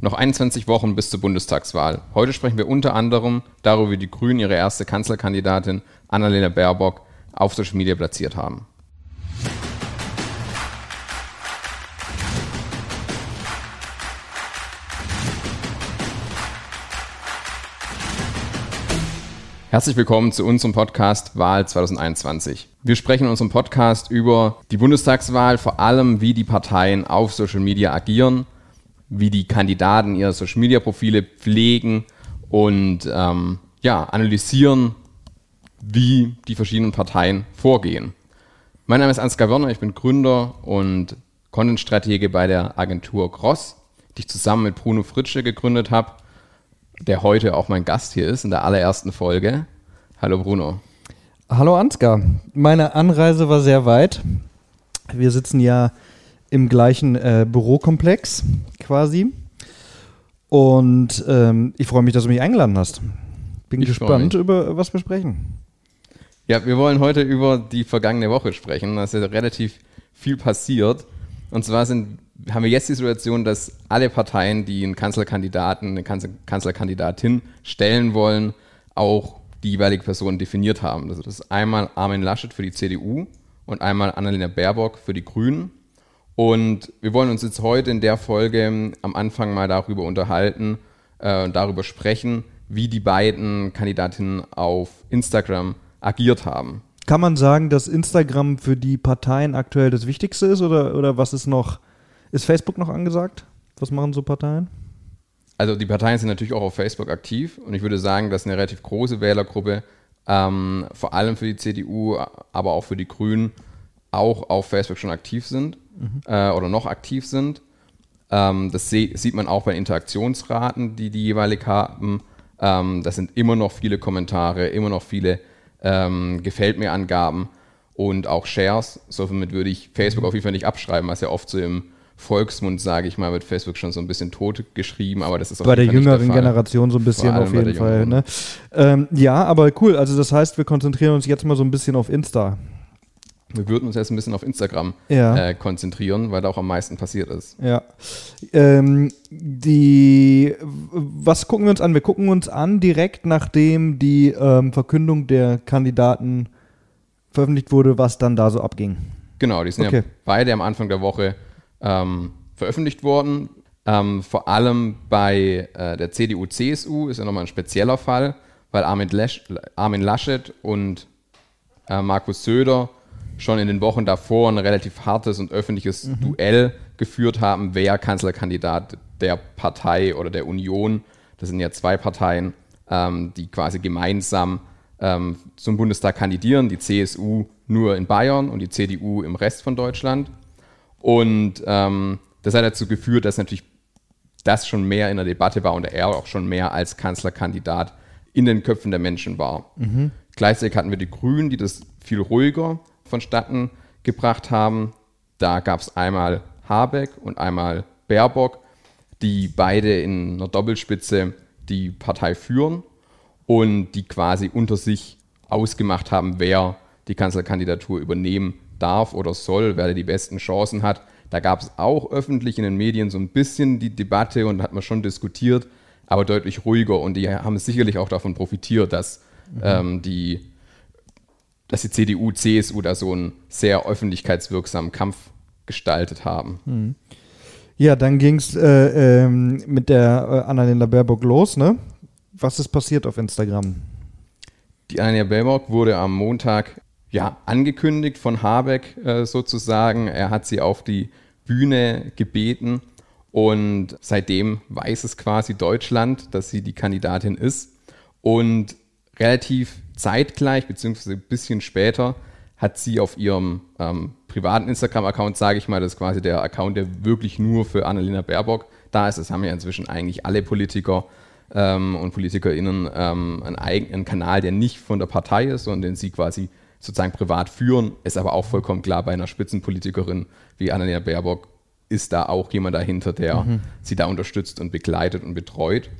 Noch 21 Wochen bis zur Bundestagswahl. Heute sprechen wir unter anderem darüber, wie die Grünen ihre erste Kanzlerkandidatin Annalena Baerbock auf Social Media platziert haben. Herzlich willkommen zu unserem Podcast Wahl 2021. Wir sprechen in unserem Podcast über die Bundestagswahl, vor allem wie die Parteien auf Social Media agieren wie die Kandidaten ihre Social Media Profile pflegen und ähm, ja, analysieren, wie die verschiedenen Parteien vorgehen. Mein Name ist Ansgar Werner, ich bin Gründer und Content-Stratege bei der Agentur Gross, die ich zusammen mit Bruno Fritsche gegründet habe, der heute auch mein Gast hier ist in der allerersten Folge. Hallo Bruno. Hallo Ansgar. Meine Anreise war sehr weit. Wir sitzen ja im gleichen äh, Bürokomplex quasi. Und ähm, ich freue mich, dass du mich eingeladen hast. Bin ich gespannt, über was wir sprechen. Ja, wir wollen heute über die vergangene Woche sprechen. Da ist ja relativ viel passiert. Und zwar sind, haben wir jetzt die Situation, dass alle Parteien, die einen Kanzlerkandidaten, eine Kanzler Kanzlerkandidatin stellen wollen, auch die jeweilige Person definiert haben. Also das ist einmal Armin Laschet für die CDU und einmal Annalena Baerbock für die Grünen. Und wir wollen uns jetzt heute in der Folge am Anfang mal darüber unterhalten äh, und darüber sprechen, wie die beiden Kandidatinnen auf Instagram agiert haben. Kann man sagen, dass Instagram für die Parteien aktuell das Wichtigste ist oder, oder was ist noch? Ist Facebook noch angesagt? Was machen so Parteien? Also die Parteien sind natürlich auch auf Facebook aktiv und ich würde sagen, dass eine relativ große Wählergruppe ähm, vor allem für die CDU, aber auch für die Grünen auch auf Facebook schon aktiv sind mhm. äh, oder noch aktiv sind. Ähm, das sieht man auch bei Interaktionsraten, die die jeweilig haben. Ähm, das sind immer noch viele Kommentare, immer noch viele ähm, Gefällt mir Angaben und auch Shares. Somit würde ich Facebook auf jeden Fall nicht abschreiben, was ja oft so im Volksmund, sage ich mal, wird Facebook schon so ein bisschen tot geschrieben, aber das ist bei der jüngeren der Generation so ein bisschen auf jeden Fall. Ne? Ähm, ja, aber cool. Also das heißt, wir konzentrieren uns jetzt mal so ein bisschen auf Insta. Wir würden uns jetzt ein bisschen auf Instagram ja. äh, konzentrieren, weil da auch am meisten passiert ist. Ja. Ähm, die, was gucken wir uns an? Wir gucken uns an direkt nachdem die ähm, Verkündung der Kandidaten veröffentlicht wurde, was dann da so abging. Genau, die sind okay. ja beide am Anfang der Woche ähm, veröffentlicht worden. Ähm, vor allem bei äh, der CDU-CSU ist ja nochmal ein spezieller Fall, weil Armin, Lesch, Armin Laschet und äh, Markus Söder schon in den Wochen davor ein relativ hartes und öffentliches mhm. Duell geführt haben, wer Kanzlerkandidat der Partei oder der Union, das sind ja zwei Parteien, ähm, die quasi gemeinsam ähm, zum Bundestag kandidieren, die CSU nur in Bayern und die CDU im Rest von Deutschland. Und ähm, das hat dazu geführt, dass natürlich das schon mehr in der Debatte war und er auch schon mehr als Kanzlerkandidat in den Köpfen der Menschen war. Mhm. Gleichzeitig hatten wir die Grünen, die das viel ruhiger vonstatten gebracht haben. Da gab es einmal Habeck und einmal Baerbock, die beide in einer Doppelspitze die Partei führen und die quasi unter sich ausgemacht haben, wer die Kanzlerkandidatur übernehmen darf oder soll, wer die besten Chancen hat. Da gab es auch öffentlich in den Medien so ein bisschen die Debatte und hat man schon diskutiert, aber deutlich ruhiger und die haben sicherlich auch davon profitiert, dass mhm. ähm, die dass die CDU, CSU da so einen sehr öffentlichkeitswirksamen Kampf gestaltet haben. Hm. Ja, dann ging es äh, ähm, mit der äh, Annalena Baerbock los, ne? Was ist passiert auf Instagram? Die Annalena Baerbock wurde am Montag ja, angekündigt von Habeck äh, sozusagen. Er hat sie auf die Bühne gebeten und seitdem weiß es quasi Deutschland, dass sie die Kandidatin ist. Und relativ zeitgleich, beziehungsweise ein bisschen später, hat sie auf ihrem ähm, privaten Instagram-Account, sage ich mal, das ist quasi der Account, der wirklich nur für Annalena Baerbock da ist. Das haben ja inzwischen eigentlich alle Politiker ähm, und PolitikerInnen ähm, einen eigenen Kanal, der nicht von der Partei ist, sondern den sie quasi sozusagen privat führen. Ist aber auch vollkommen klar, bei einer Spitzenpolitikerin wie Annalena Baerbock ist da auch jemand dahinter, der mhm. sie da unterstützt und begleitet und betreut.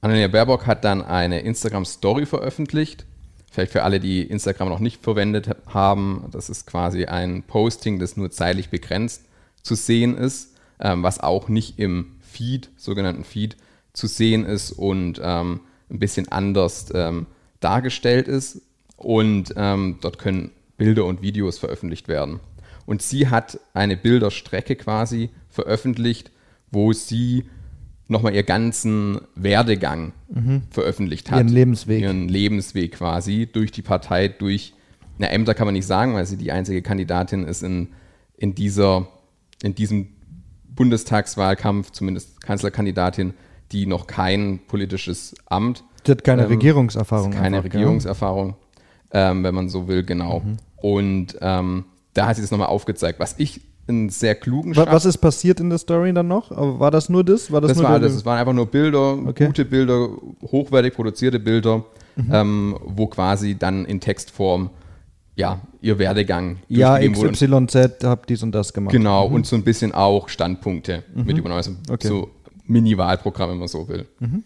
Annalena Baerbock hat dann eine Instagram-Story veröffentlicht. Vielleicht für alle, die Instagram noch nicht verwendet haben, das ist quasi ein Posting, das nur zeitlich begrenzt zu sehen ist, ähm, was auch nicht im Feed, sogenannten Feed, zu sehen ist und ähm, ein bisschen anders ähm, dargestellt ist. Und ähm, dort können Bilder und Videos veröffentlicht werden. Und sie hat eine Bilderstrecke quasi veröffentlicht, wo sie nochmal ihren ganzen Werdegang mhm. veröffentlicht hat. Ihren Lebensweg. Ihren Lebensweg quasi durch die Partei, durch, na, Ämter kann man nicht sagen, weil sie die einzige Kandidatin ist in, in, dieser, in diesem Bundestagswahlkampf, zumindest Kanzlerkandidatin, die noch kein politisches Amt. Sie hat keine ähm, Regierungserfahrung. Keine einfach, Regierungserfahrung, ähm, wenn man so will, genau. Mhm. Und ähm, da hat sie das nochmal aufgezeigt. Was ich einen sehr klugen Schach. Was ist passiert in der Story dann noch? War das nur das? War das, das war alles. Es waren einfach nur Bilder, okay. gute Bilder, hochwertig produzierte Bilder, mhm. ähm, wo quasi dann in Textform ja, ihr Werdegang Ja, XYZ habt dies und das gemacht. Genau, mhm. und so ein bisschen auch Standpunkte mhm. mit übernommen. Also okay. So Mini-Wahlprogramm, wenn man so will. Mhm.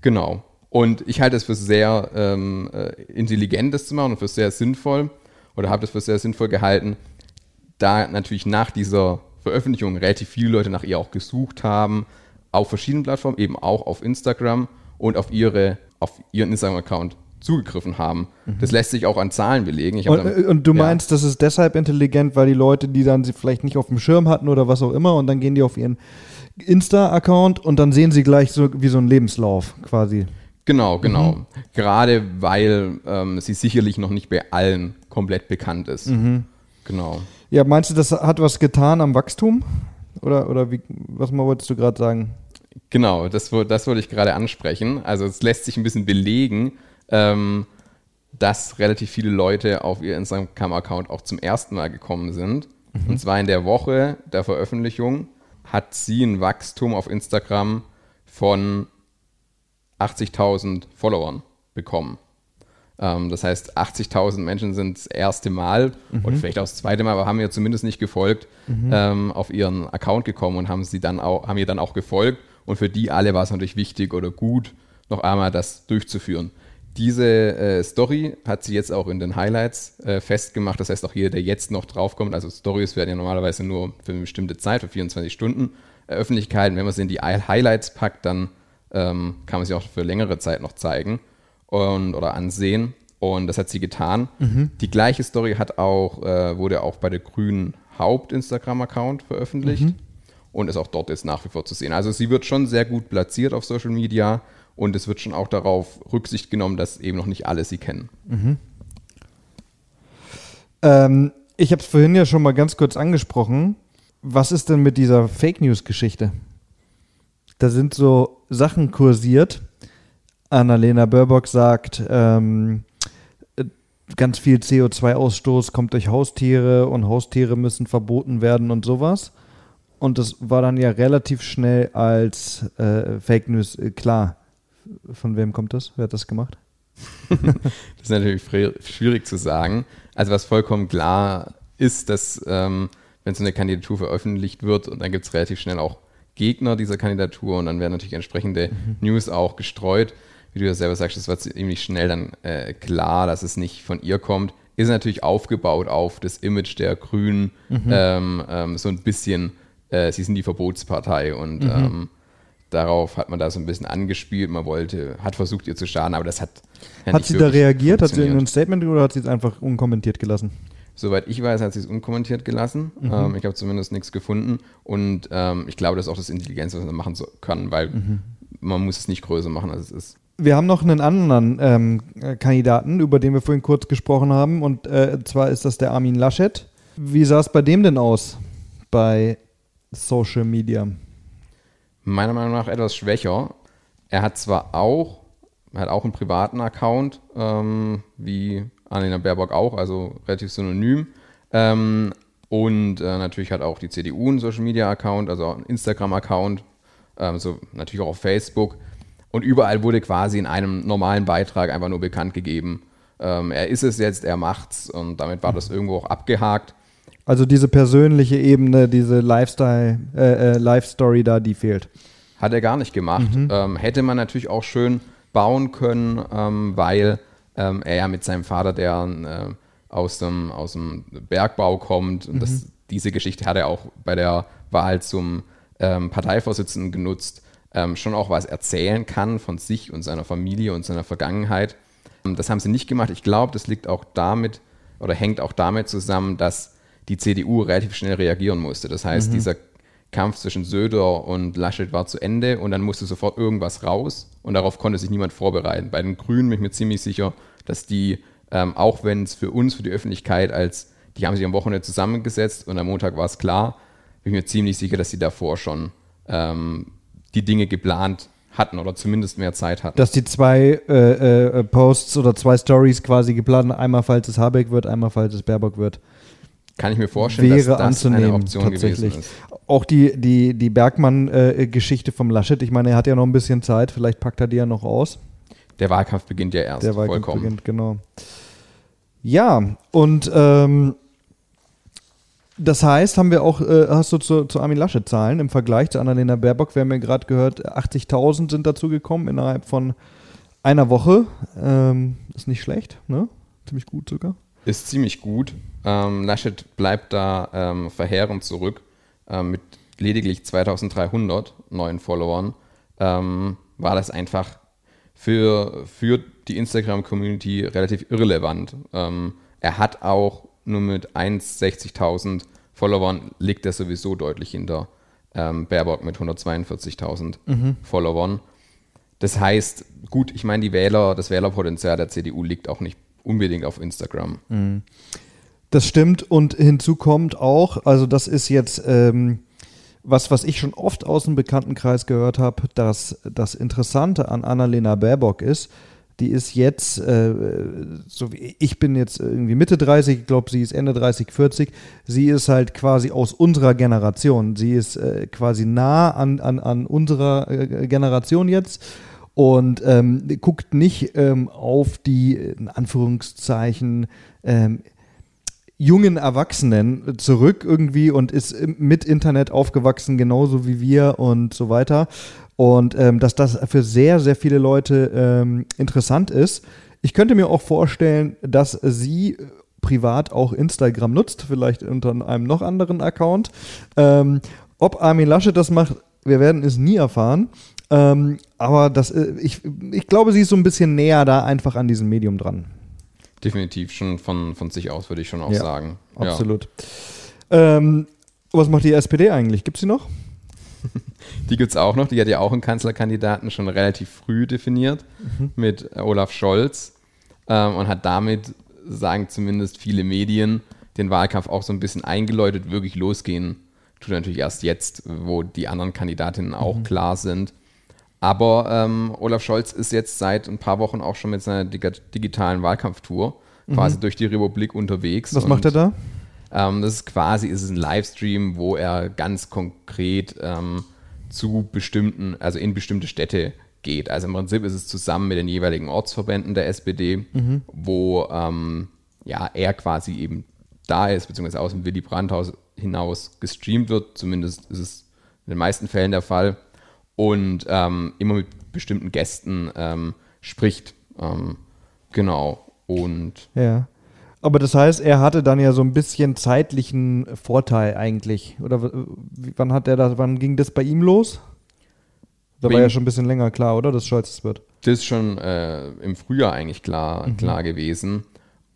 Genau. Und ich halte es für sehr ähm, äh, intelligent, das zu machen und für sehr sinnvoll oder habe das für sehr sinnvoll gehalten, da natürlich nach dieser Veröffentlichung relativ viele Leute nach ihr auch gesucht haben, auf verschiedenen Plattformen, eben auch auf Instagram und auf ihre, auf ihren Instagram-Account zugegriffen haben. Mhm. Das lässt sich auch an Zahlen belegen. Und, dann, und, du ja. meinst, das ist deshalb intelligent, weil die Leute, die dann sie vielleicht nicht auf dem Schirm hatten oder was auch immer, und dann gehen die auf ihren Insta-Account und dann sehen sie gleich so wie so ein Lebenslauf quasi. Genau, genau. Mhm. Gerade weil ähm, sie sicherlich noch nicht bei allen komplett bekannt ist. Mhm. Genau. Ja, meinst du, das hat was getan am Wachstum? Oder, oder wie, was mal wolltest du gerade sagen? Genau, das, das wollte ich gerade ansprechen. Also es lässt sich ein bisschen belegen, ähm, dass relativ viele Leute auf ihr Instagram-Account auch zum ersten Mal gekommen sind. Mhm. Und zwar in der Woche der Veröffentlichung hat sie ein Wachstum auf Instagram von 80.000 Followern bekommen. Ähm, das heißt, 80.000 Menschen sind das erste Mal mhm. oder vielleicht auch das zweite Mal, aber haben ihr zumindest nicht gefolgt, mhm. ähm, auf ihren Account gekommen und haben sie dann auch, haben ihr dann auch gefolgt. Und für die alle war es natürlich wichtig oder gut, noch einmal das durchzuführen. Diese äh, Story hat sie jetzt auch in den Highlights äh, festgemacht. Das heißt, auch jeder, der jetzt noch draufkommt, also Stories werden ja normalerweise nur für eine bestimmte Zeit, für 24 Stunden äh, öffentlich gehalten. Wenn man sie in die Highlights packt, dann ähm, kann man sie auch für längere Zeit noch zeigen und, oder ansehen. Und das hat sie getan. Mhm. Die gleiche Story hat auch, äh, wurde auch bei der grünen Haupt-Instagram-Account veröffentlicht mhm. und ist auch dort jetzt nach wie vor zu sehen. Also sie wird schon sehr gut platziert auf Social Media und es wird schon auch darauf Rücksicht genommen, dass eben noch nicht alle sie kennen. Mhm. Ähm, ich habe es vorhin ja schon mal ganz kurz angesprochen. Was ist denn mit dieser Fake News-Geschichte? Da sind so Sachen kursiert. Annalena Baerbock sagt, ähm, ganz viel CO2-Ausstoß kommt durch Haustiere und Haustiere müssen verboten werden und sowas. Und das war dann ja relativ schnell als äh, Fake News äh, klar. Von wem kommt das? Wer hat das gemacht? das ist natürlich schwierig zu sagen. Also was vollkommen klar ist, dass ähm, wenn so eine Kandidatur veröffentlicht wird und dann gibt es relativ schnell auch Gegner dieser Kandidatur und dann werden natürlich entsprechende mhm. News auch gestreut. Wie du ja selber sagst, das war ziemlich schnell dann äh, klar, dass es nicht von ihr kommt. Ist natürlich aufgebaut auf das Image der Grünen, mhm. ähm, ähm, so ein bisschen, äh, sie sind die Verbotspartei und mhm. ähm, darauf hat man da so ein bisschen angespielt. Man wollte, hat versucht, ihr zu schaden, aber das hat. Ja hat sie da reagiert? Hat sie in ein Statement oder hat sie es einfach unkommentiert gelassen? Soweit ich weiß, hat sie es unkommentiert gelassen. Mhm. Ähm, ich habe zumindest nichts gefunden. Und ähm, ich glaube, das ist auch das Intelligenz, was man machen so, kann, weil mhm. man muss es nicht größer machen, als es ist. Wir haben noch einen anderen ähm, Kandidaten, über den wir vorhin kurz gesprochen haben. Und äh, zwar ist das der Armin Laschet. Wie sah es bei dem denn aus bei Social Media? Meiner Meinung nach etwas schwächer. Er hat zwar auch, hat auch einen privaten Account, ähm, wie Annalena Baerbock auch, also relativ synonym. Ähm, und äh, natürlich hat auch die CDU einen Social Media Account, also einen Instagram Account, ähm, so natürlich auch auf Facebook. Und überall wurde quasi in einem normalen Beitrag einfach nur bekannt gegeben, ähm, er ist es jetzt, er macht's und damit war das irgendwo auch abgehakt. Also diese persönliche Ebene, diese Lifestyle, äh, äh, Life Story da, die fehlt. Hat er gar nicht gemacht. Mhm. Ähm, hätte man natürlich auch schön bauen können, ähm, weil ähm, er ja mit seinem Vater, der äh, aus, dem, aus dem Bergbau kommt, und mhm. das, diese Geschichte hat er auch bei der Wahl zum ähm, Parteivorsitzenden genutzt, ähm, schon auch was erzählen kann von sich und seiner Familie und seiner Vergangenheit. Ähm, das haben sie nicht gemacht. Ich glaube, das liegt auch damit oder hängt auch damit zusammen, dass die CDU relativ schnell reagieren musste. Das heißt, mhm. dieser Kampf zwischen Söder und Laschet war zu Ende und dann musste sofort irgendwas raus und darauf konnte sich niemand vorbereiten. Bei den Grünen bin ich mir ziemlich sicher, dass die, ähm, auch wenn es für uns, für die Öffentlichkeit als, die haben sich am Wochenende zusammengesetzt und am Montag war es klar, bin ich mir ziemlich sicher, dass sie davor schon ähm, die Dinge geplant hatten oder zumindest mehr Zeit hatten. Dass die zwei äh, äh, Posts oder zwei Stories quasi geplant, einmal falls es Habeck wird, einmal falls es Baerbock wird. Kann ich mir vorstellen, wäre dass das anzunehmen, eine Option tatsächlich. gewesen ist. Auch die, die, die Bergmann-Geschichte vom Laschet, ich meine, er hat ja noch ein bisschen Zeit, vielleicht packt er die ja noch aus. Der Wahlkampf beginnt ja erst. Der Wahlkampf vollkommen. beginnt, genau. Ja, und ähm, das heißt, haben wir auch, äh, hast du zu, zu Armin Laschet Zahlen im Vergleich zu Annalena Baerbock? Wir haben ja gerade gehört, 80.000 sind dazu gekommen innerhalb von einer Woche. Ähm, ist nicht schlecht, ne? Ziemlich gut sogar. Ist ziemlich gut. Ähm, Laschet bleibt da ähm, verheerend zurück ähm, mit lediglich 2300 neuen Followern. Ähm, war das einfach für, für die Instagram-Community relativ irrelevant. Ähm, er hat auch nur mit 1,60.000 Followern liegt er sowieso deutlich hinter ähm, Baerbock mit 142.000 mhm. Followern. Das heißt, gut, ich meine, die Wähler, das Wählerpotenzial der CDU liegt auch nicht unbedingt auf Instagram. Mhm. Das stimmt und hinzu kommt auch, also das ist jetzt ähm, was, was ich schon oft aus dem Bekanntenkreis gehört habe, dass das Interessante an Annalena Baerbock ist, die ist jetzt, äh, so wie ich bin jetzt irgendwie Mitte 30, ich glaube, sie ist Ende 30, 40. Sie ist halt quasi aus unserer Generation. Sie ist äh, quasi nah an, an, an unserer äh, Generation jetzt und ähm, guckt nicht ähm, auf die, in Anführungszeichen, ähm, jungen Erwachsenen zurück irgendwie und ist mit Internet aufgewachsen, genauso wie wir und so weiter. Und ähm, dass das für sehr, sehr viele Leute ähm, interessant ist. Ich könnte mir auch vorstellen, dass sie privat auch Instagram nutzt, vielleicht unter einem noch anderen Account. Ähm, ob Armin Laschet das macht, wir werden es nie erfahren. Ähm, aber das, äh, ich, ich glaube, sie ist so ein bisschen näher da einfach an diesem Medium dran. Definitiv, schon von, von sich aus würde ich schon auch ja, sagen. Absolut. Ja. Ähm, was macht die SPD eigentlich? Gibt es sie noch? die gibt es auch noch. Die hat ja auch einen Kanzlerkandidaten schon relativ früh definiert mhm. mit Olaf Scholz ähm, und hat damit, sagen zumindest viele Medien, den Wahlkampf auch so ein bisschen eingeläutet, wirklich losgehen. Tut natürlich erst jetzt, wo die anderen Kandidatinnen auch mhm. klar sind. Aber ähm, Olaf Scholz ist jetzt seit ein paar Wochen auch schon mit seiner digitalen Wahlkampftour mhm. quasi durch die Republik unterwegs. Was macht er da? Ähm, das ist quasi ist es ein Livestream, wo er ganz konkret ähm, zu bestimmten, also in bestimmte Städte geht. Also im Prinzip ist es zusammen mit den jeweiligen Ortsverbänden der SPD, mhm. wo ähm, ja, er quasi eben da ist, beziehungsweise aus dem Willy Brandt-Haus hinaus gestreamt wird. Zumindest ist es in den meisten Fällen der Fall und ähm, immer mit bestimmten Gästen ähm, spricht. Ähm, genau. Und ja. Aber das heißt, er hatte dann ja so ein bisschen zeitlichen Vorteil eigentlich. Oder wann hat er das, wann ging das bei ihm los? Da war ja schon ein bisschen länger klar, oder? Dass Scholz es wird. Das ist schon äh, im Frühjahr eigentlich klar, mhm. klar gewesen.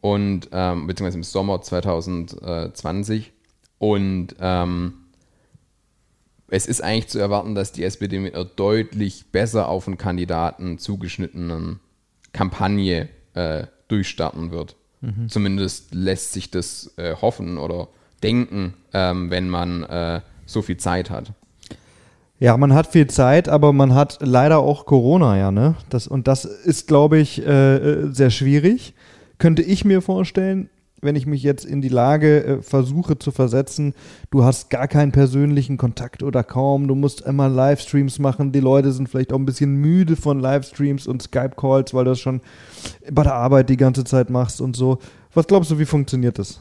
Und ähm, beziehungsweise im Sommer 2020. Und ähm, es ist eigentlich zu erwarten, dass die SPD mit einer deutlich besser auf einen Kandidaten zugeschnittenen Kampagne äh, durchstarten wird. Mhm. Zumindest lässt sich das äh, hoffen oder denken, ähm, wenn man äh, so viel Zeit hat. Ja, man hat viel Zeit, aber man hat leider auch Corona, ja, ne? Das, und das ist, glaube ich, äh, äh sehr schwierig. Könnte ich mir vorstellen, wenn ich mich jetzt in die Lage äh, versuche zu versetzen, du hast gar keinen persönlichen Kontakt oder kaum, du musst immer Livestreams machen, die Leute sind vielleicht auch ein bisschen müde von Livestreams und Skype-Calls, weil du das schon bei der Arbeit die ganze Zeit machst und so. Was glaubst du, wie funktioniert das?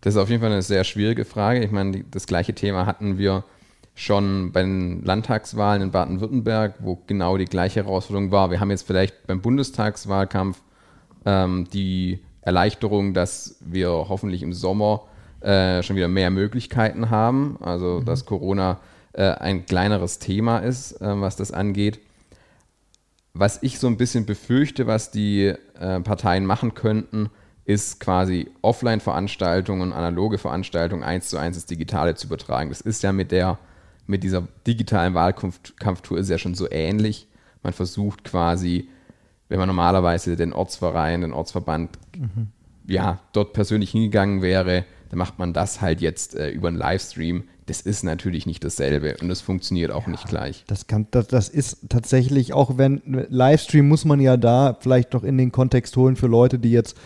Das ist auf jeden Fall eine sehr schwierige Frage. Ich meine, das gleiche Thema hatten wir schon bei den Landtagswahlen in Baden-Württemberg, wo genau die gleiche Herausforderung war. Wir haben jetzt vielleicht beim Bundestagswahlkampf ähm, die Erleichterung, dass wir hoffentlich im Sommer äh, schon wieder mehr Möglichkeiten haben. Also, mhm. dass Corona äh, ein kleineres Thema ist, äh, was das angeht. Was ich so ein bisschen befürchte, was die äh, Parteien machen könnten, ist quasi Offline-Veranstaltungen, analoge Veranstaltungen eins zu eins ins Digitale zu übertragen. Das ist ja mit der, mit dieser digitalen Wahlkampftour ist ja schon so ähnlich. Man versucht quasi, wenn man normalerweise den Ortsverein, den Ortsverband, mhm. ja, dort persönlich hingegangen wäre, dann macht man das halt jetzt äh, über einen Livestream. Das ist natürlich nicht dasselbe und das funktioniert auch ja, nicht gleich. Das, kann, das, das ist tatsächlich, auch wenn Livestream muss man ja da vielleicht noch in den Kontext holen für Leute, die jetzt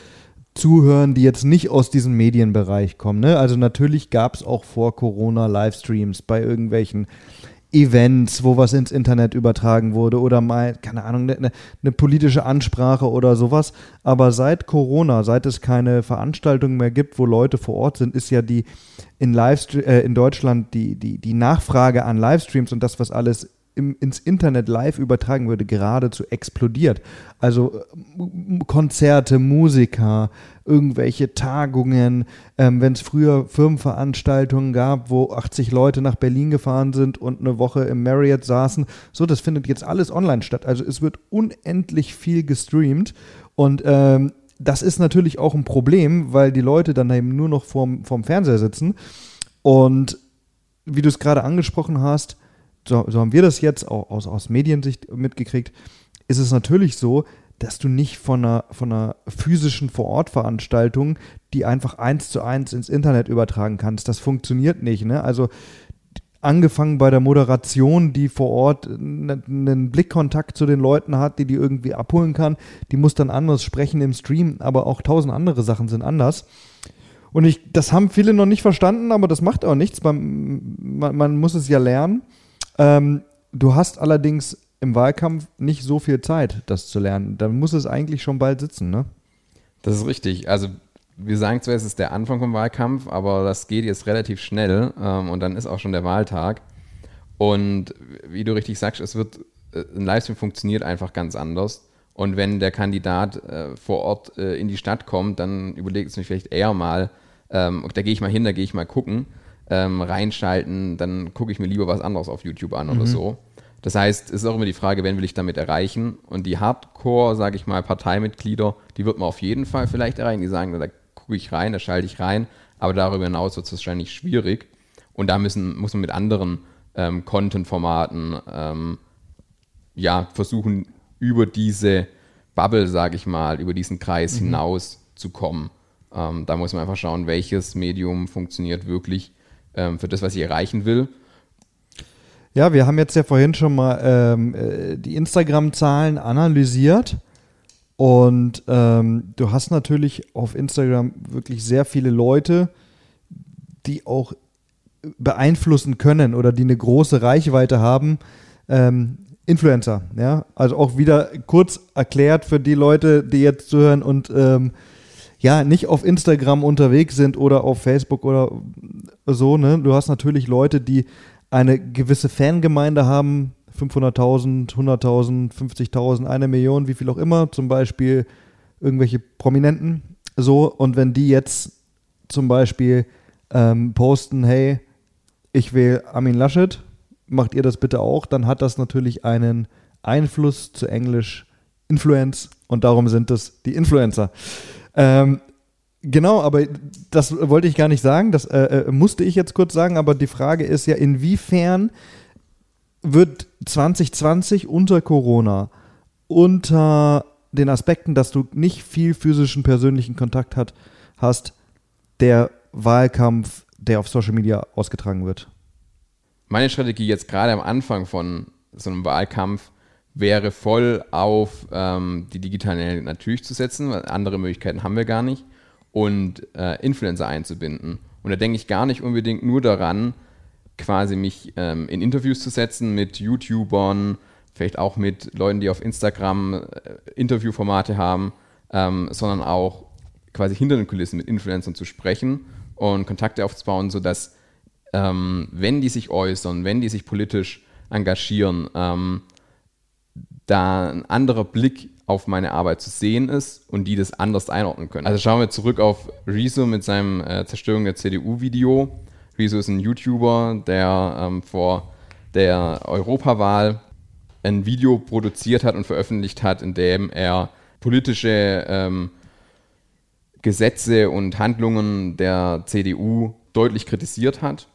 zuhören, die jetzt nicht aus diesem Medienbereich kommen. Ne? Also natürlich gab es auch vor Corona Livestreams bei irgendwelchen Events, wo was ins Internet übertragen wurde oder mal, keine Ahnung, eine, eine politische Ansprache oder sowas. Aber seit Corona, seit es keine Veranstaltungen mehr gibt, wo Leute vor Ort sind, ist ja die in, Livestream, äh, in Deutschland die, die, die Nachfrage an Livestreams und das, was alles im, ins Internet live übertragen würde, geradezu explodiert. Also Konzerte, Musiker, irgendwelche Tagungen, ähm, wenn es früher Firmenveranstaltungen gab, wo 80 Leute nach Berlin gefahren sind und eine Woche im Marriott saßen, so, das findet jetzt alles online statt. Also es wird unendlich viel gestreamt und ähm, das ist natürlich auch ein Problem, weil die Leute dann eben nur noch vorm, vorm Fernseher sitzen und wie du es gerade angesprochen hast, so, so haben wir das jetzt auch aus, aus Mediensicht mitgekriegt, ist es natürlich so, dass du nicht von einer, von einer physischen Vorortveranstaltung die einfach eins zu eins ins Internet übertragen kannst. Das funktioniert nicht. Ne? Also angefangen bei der Moderation, die vor Ort einen Blickkontakt zu den Leuten hat, die die irgendwie abholen kann, die muss dann anders sprechen im Stream, aber auch tausend andere Sachen sind anders. Und ich, das haben viele noch nicht verstanden, aber das macht auch nichts. Man, man, man muss es ja lernen. Ähm, du hast allerdings im Wahlkampf nicht so viel Zeit, das zu lernen. Dann muss es eigentlich schon bald sitzen, ne? Das ist richtig. Also wir sagen zwar, es ist der Anfang vom Wahlkampf, aber das geht jetzt relativ schnell ähm, und dann ist auch schon der Wahltag. Und wie du richtig sagst, es wird, äh, ein Livestream funktioniert einfach ganz anders. Und wenn der Kandidat äh, vor Ort äh, in die Stadt kommt, dann überlegt es mich vielleicht eher mal, ähm, da gehe ich mal hin, da gehe ich mal gucken ähm, reinschalten, dann gucke ich mir lieber was anderes auf YouTube an mhm. oder so. Das heißt, es ist auch immer die Frage, wen will ich damit erreichen? Und die Hardcore, sage ich mal, Parteimitglieder, die wird man auf jeden Fall vielleicht erreichen. Die sagen, da gucke ich rein, da schalte ich rein. Aber darüber hinaus wird es wahrscheinlich schwierig. Und da müssen, muss man mit anderen ähm, Content-Formaten ähm, ja, versuchen, über diese Bubble, sage ich mal, über diesen Kreis mhm. hinaus zu kommen. Ähm, da muss man einfach schauen, welches Medium funktioniert wirklich ähm, für das, was ich erreichen will. Ja, wir haben jetzt ja vorhin schon mal ähm, äh, die Instagram-Zahlen analysiert. Und ähm, du hast natürlich auf Instagram wirklich sehr viele Leute, die auch beeinflussen können oder die eine große Reichweite haben. Ähm, Influencer, ja. Also auch wieder kurz erklärt für die Leute, die jetzt zuhören und ähm, ja, nicht auf Instagram unterwegs sind oder auf Facebook oder so, ne? Du hast natürlich Leute, die eine gewisse Fangemeinde haben, 500.000, 100.000, 50.000, eine Million, wie viel auch immer, zum Beispiel irgendwelche Prominenten, so, und wenn die jetzt zum Beispiel ähm, posten, hey, ich will Armin Laschet, macht ihr das bitte auch, dann hat das natürlich einen Einfluss zu Englisch Influence und darum sind es die Influencer. Ähm, genau, aber das wollte ich gar nicht sagen, das äh, äh musste ich jetzt kurz sagen, aber die Frage ist ja, inwiefern wird 2020 unter Corona, unter den Aspekten, dass du nicht viel physischen persönlichen Kontakt hat, hast, der Wahlkampf, der auf Social Media ausgetragen wird? Meine Strategie jetzt gerade am Anfang von so einem Wahlkampf wäre voll auf ähm, die digitalen natürlich zu setzen, weil andere Möglichkeiten haben wir gar nicht, und äh, Influencer einzubinden. Und da denke ich gar nicht unbedingt nur daran, quasi mich ähm, in Interviews zu setzen mit YouTubern, vielleicht auch mit Leuten, die auf Instagram äh, Interviewformate haben, ähm, sondern auch quasi hinter den Kulissen mit Influencern zu sprechen und Kontakte aufzubauen, sodass, ähm, wenn die sich äußern, wenn die sich politisch engagieren, ähm, da ein anderer Blick auf meine Arbeit zu sehen ist und die das anders einordnen können. Also schauen wir zurück auf Rezo mit seinem äh, Zerstörung der CDU-Video. Rezo ist ein YouTuber, der ähm, vor der Europawahl ein Video produziert hat und veröffentlicht hat, in dem er politische ähm, Gesetze und Handlungen der CDU deutlich kritisiert hat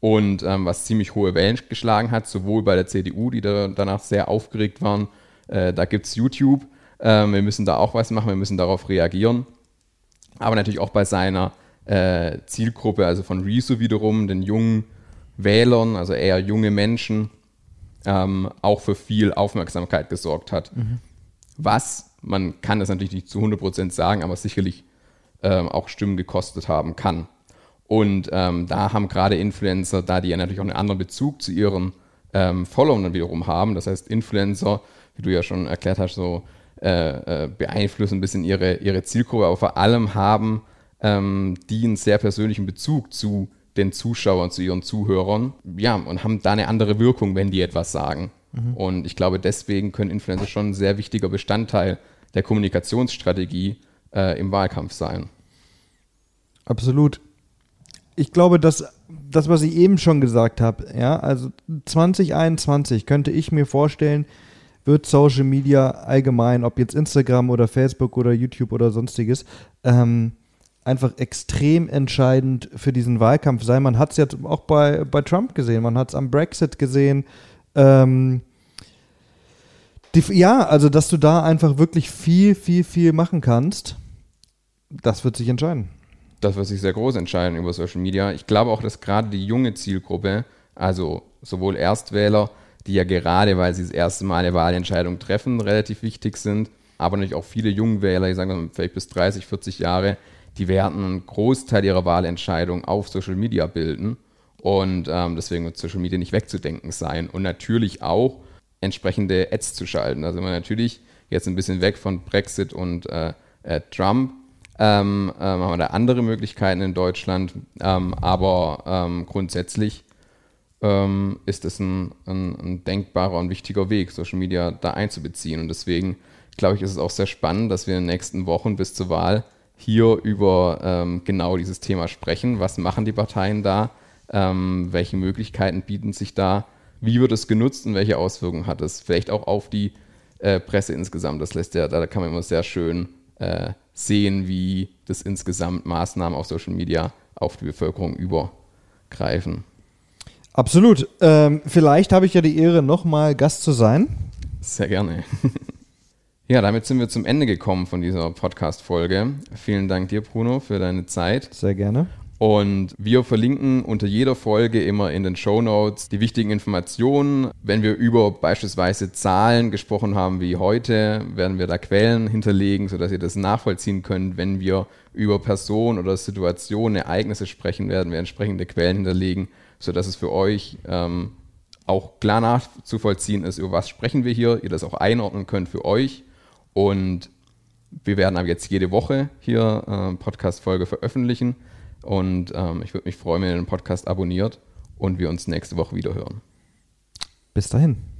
und ähm, was ziemlich hohe Wellen geschlagen hat, sowohl bei der CDU, die da danach sehr aufgeregt waren, äh, da gibt es YouTube, äh, wir müssen da auch was machen, wir müssen darauf reagieren, aber natürlich auch bei seiner äh, Zielgruppe, also von Rezo wiederum, den jungen Wählern, also eher junge Menschen, ähm, auch für viel Aufmerksamkeit gesorgt hat. Mhm. Was, man kann das natürlich nicht zu 100% sagen, aber sicherlich ähm, auch Stimmen gekostet haben kann. Und ähm, da haben gerade Influencer, da die ja natürlich auch einen anderen Bezug zu ihren ähm, Followern wiederum haben, das heißt Influencer, wie du ja schon erklärt hast, so äh, äh, beeinflussen ein bisschen ihre, ihre Zielgruppe, aber vor allem haben ähm, die einen sehr persönlichen Bezug zu den Zuschauern, zu ihren Zuhörern, ja, und haben da eine andere Wirkung, wenn die etwas sagen. Mhm. Und ich glaube, deswegen können Influencer schon ein sehr wichtiger Bestandteil der Kommunikationsstrategie äh, im Wahlkampf sein. Absolut. Ich glaube, dass das, was ich eben schon gesagt habe, ja, also 2021 könnte ich mir vorstellen, wird Social Media allgemein, ob jetzt Instagram oder Facebook oder YouTube oder sonstiges, ähm, einfach extrem entscheidend für diesen Wahlkampf sein. Man hat es jetzt auch bei, bei Trump gesehen, man hat es am Brexit gesehen. Ähm, die, ja, also dass du da einfach wirklich viel, viel, viel machen kannst, das wird sich entscheiden. Das wird sich sehr groß entscheiden über Social Media. Ich glaube auch, dass gerade die junge Zielgruppe, also sowohl Erstwähler, die ja gerade, weil sie das erste Mal eine Wahlentscheidung treffen, relativ wichtig sind, aber natürlich auch viele Jungwähler, ich sage mal vielleicht bis 30, 40 Jahre, die werden einen Großteil ihrer Wahlentscheidung auf Social Media bilden. Und ähm, deswegen wird Social Media nicht wegzudenken sein. Und natürlich auch entsprechende Ads zu schalten. Also man natürlich jetzt ein bisschen weg von Brexit und äh, äh, Trump. Ähm, ähm, haben wir da andere Möglichkeiten in Deutschland. Ähm, aber ähm, grundsätzlich ähm, ist es ein, ein, ein, denkbarer und wichtiger Weg, Social Media da einzubeziehen. Und deswegen glaube ich, ist es auch sehr spannend, dass wir in den nächsten Wochen bis zur Wahl hier über ähm, genau dieses Thema sprechen. Was machen die Parteien da? Ähm, welche Möglichkeiten bieten sich da? Wie wird es genutzt und welche Auswirkungen hat es? Vielleicht auch auf die äh, Presse insgesamt. Das lässt ja, da kann man immer sehr schön äh, sehen, wie das insgesamt Maßnahmen auf Social Media auf die Bevölkerung übergreifen. Absolut. Ähm, vielleicht habe ich ja die Ehre, nochmal Gast zu sein. Sehr gerne. Ja, damit sind wir zum Ende gekommen von dieser Podcast-Folge. Vielen Dank dir, Bruno, für deine Zeit. Sehr gerne. Und wir verlinken unter jeder Folge immer in den Show Notes die wichtigen Informationen. Wenn wir über beispielsweise Zahlen gesprochen haben wie heute, werden wir da Quellen hinterlegen, sodass ihr das nachvollziehen könnt. Wenn wir über Personen oder Situationen, Ereignisse sprechen, werden wir entsprechende Quellen hinterlegen, sodass es für euch ähm, auch klar nachzuvollziehen ist, über was sprechen wir hier, ihr das auch einordnen könnt für euch und wir werden aber jetzt jede Woche hier äh, Podcast-Folge veröffentlichen. Und ähm, ich würde mich freuen, wenn ihr den Podcast abonniert und wir uns nächste Woche wieder hören. Bis dahin.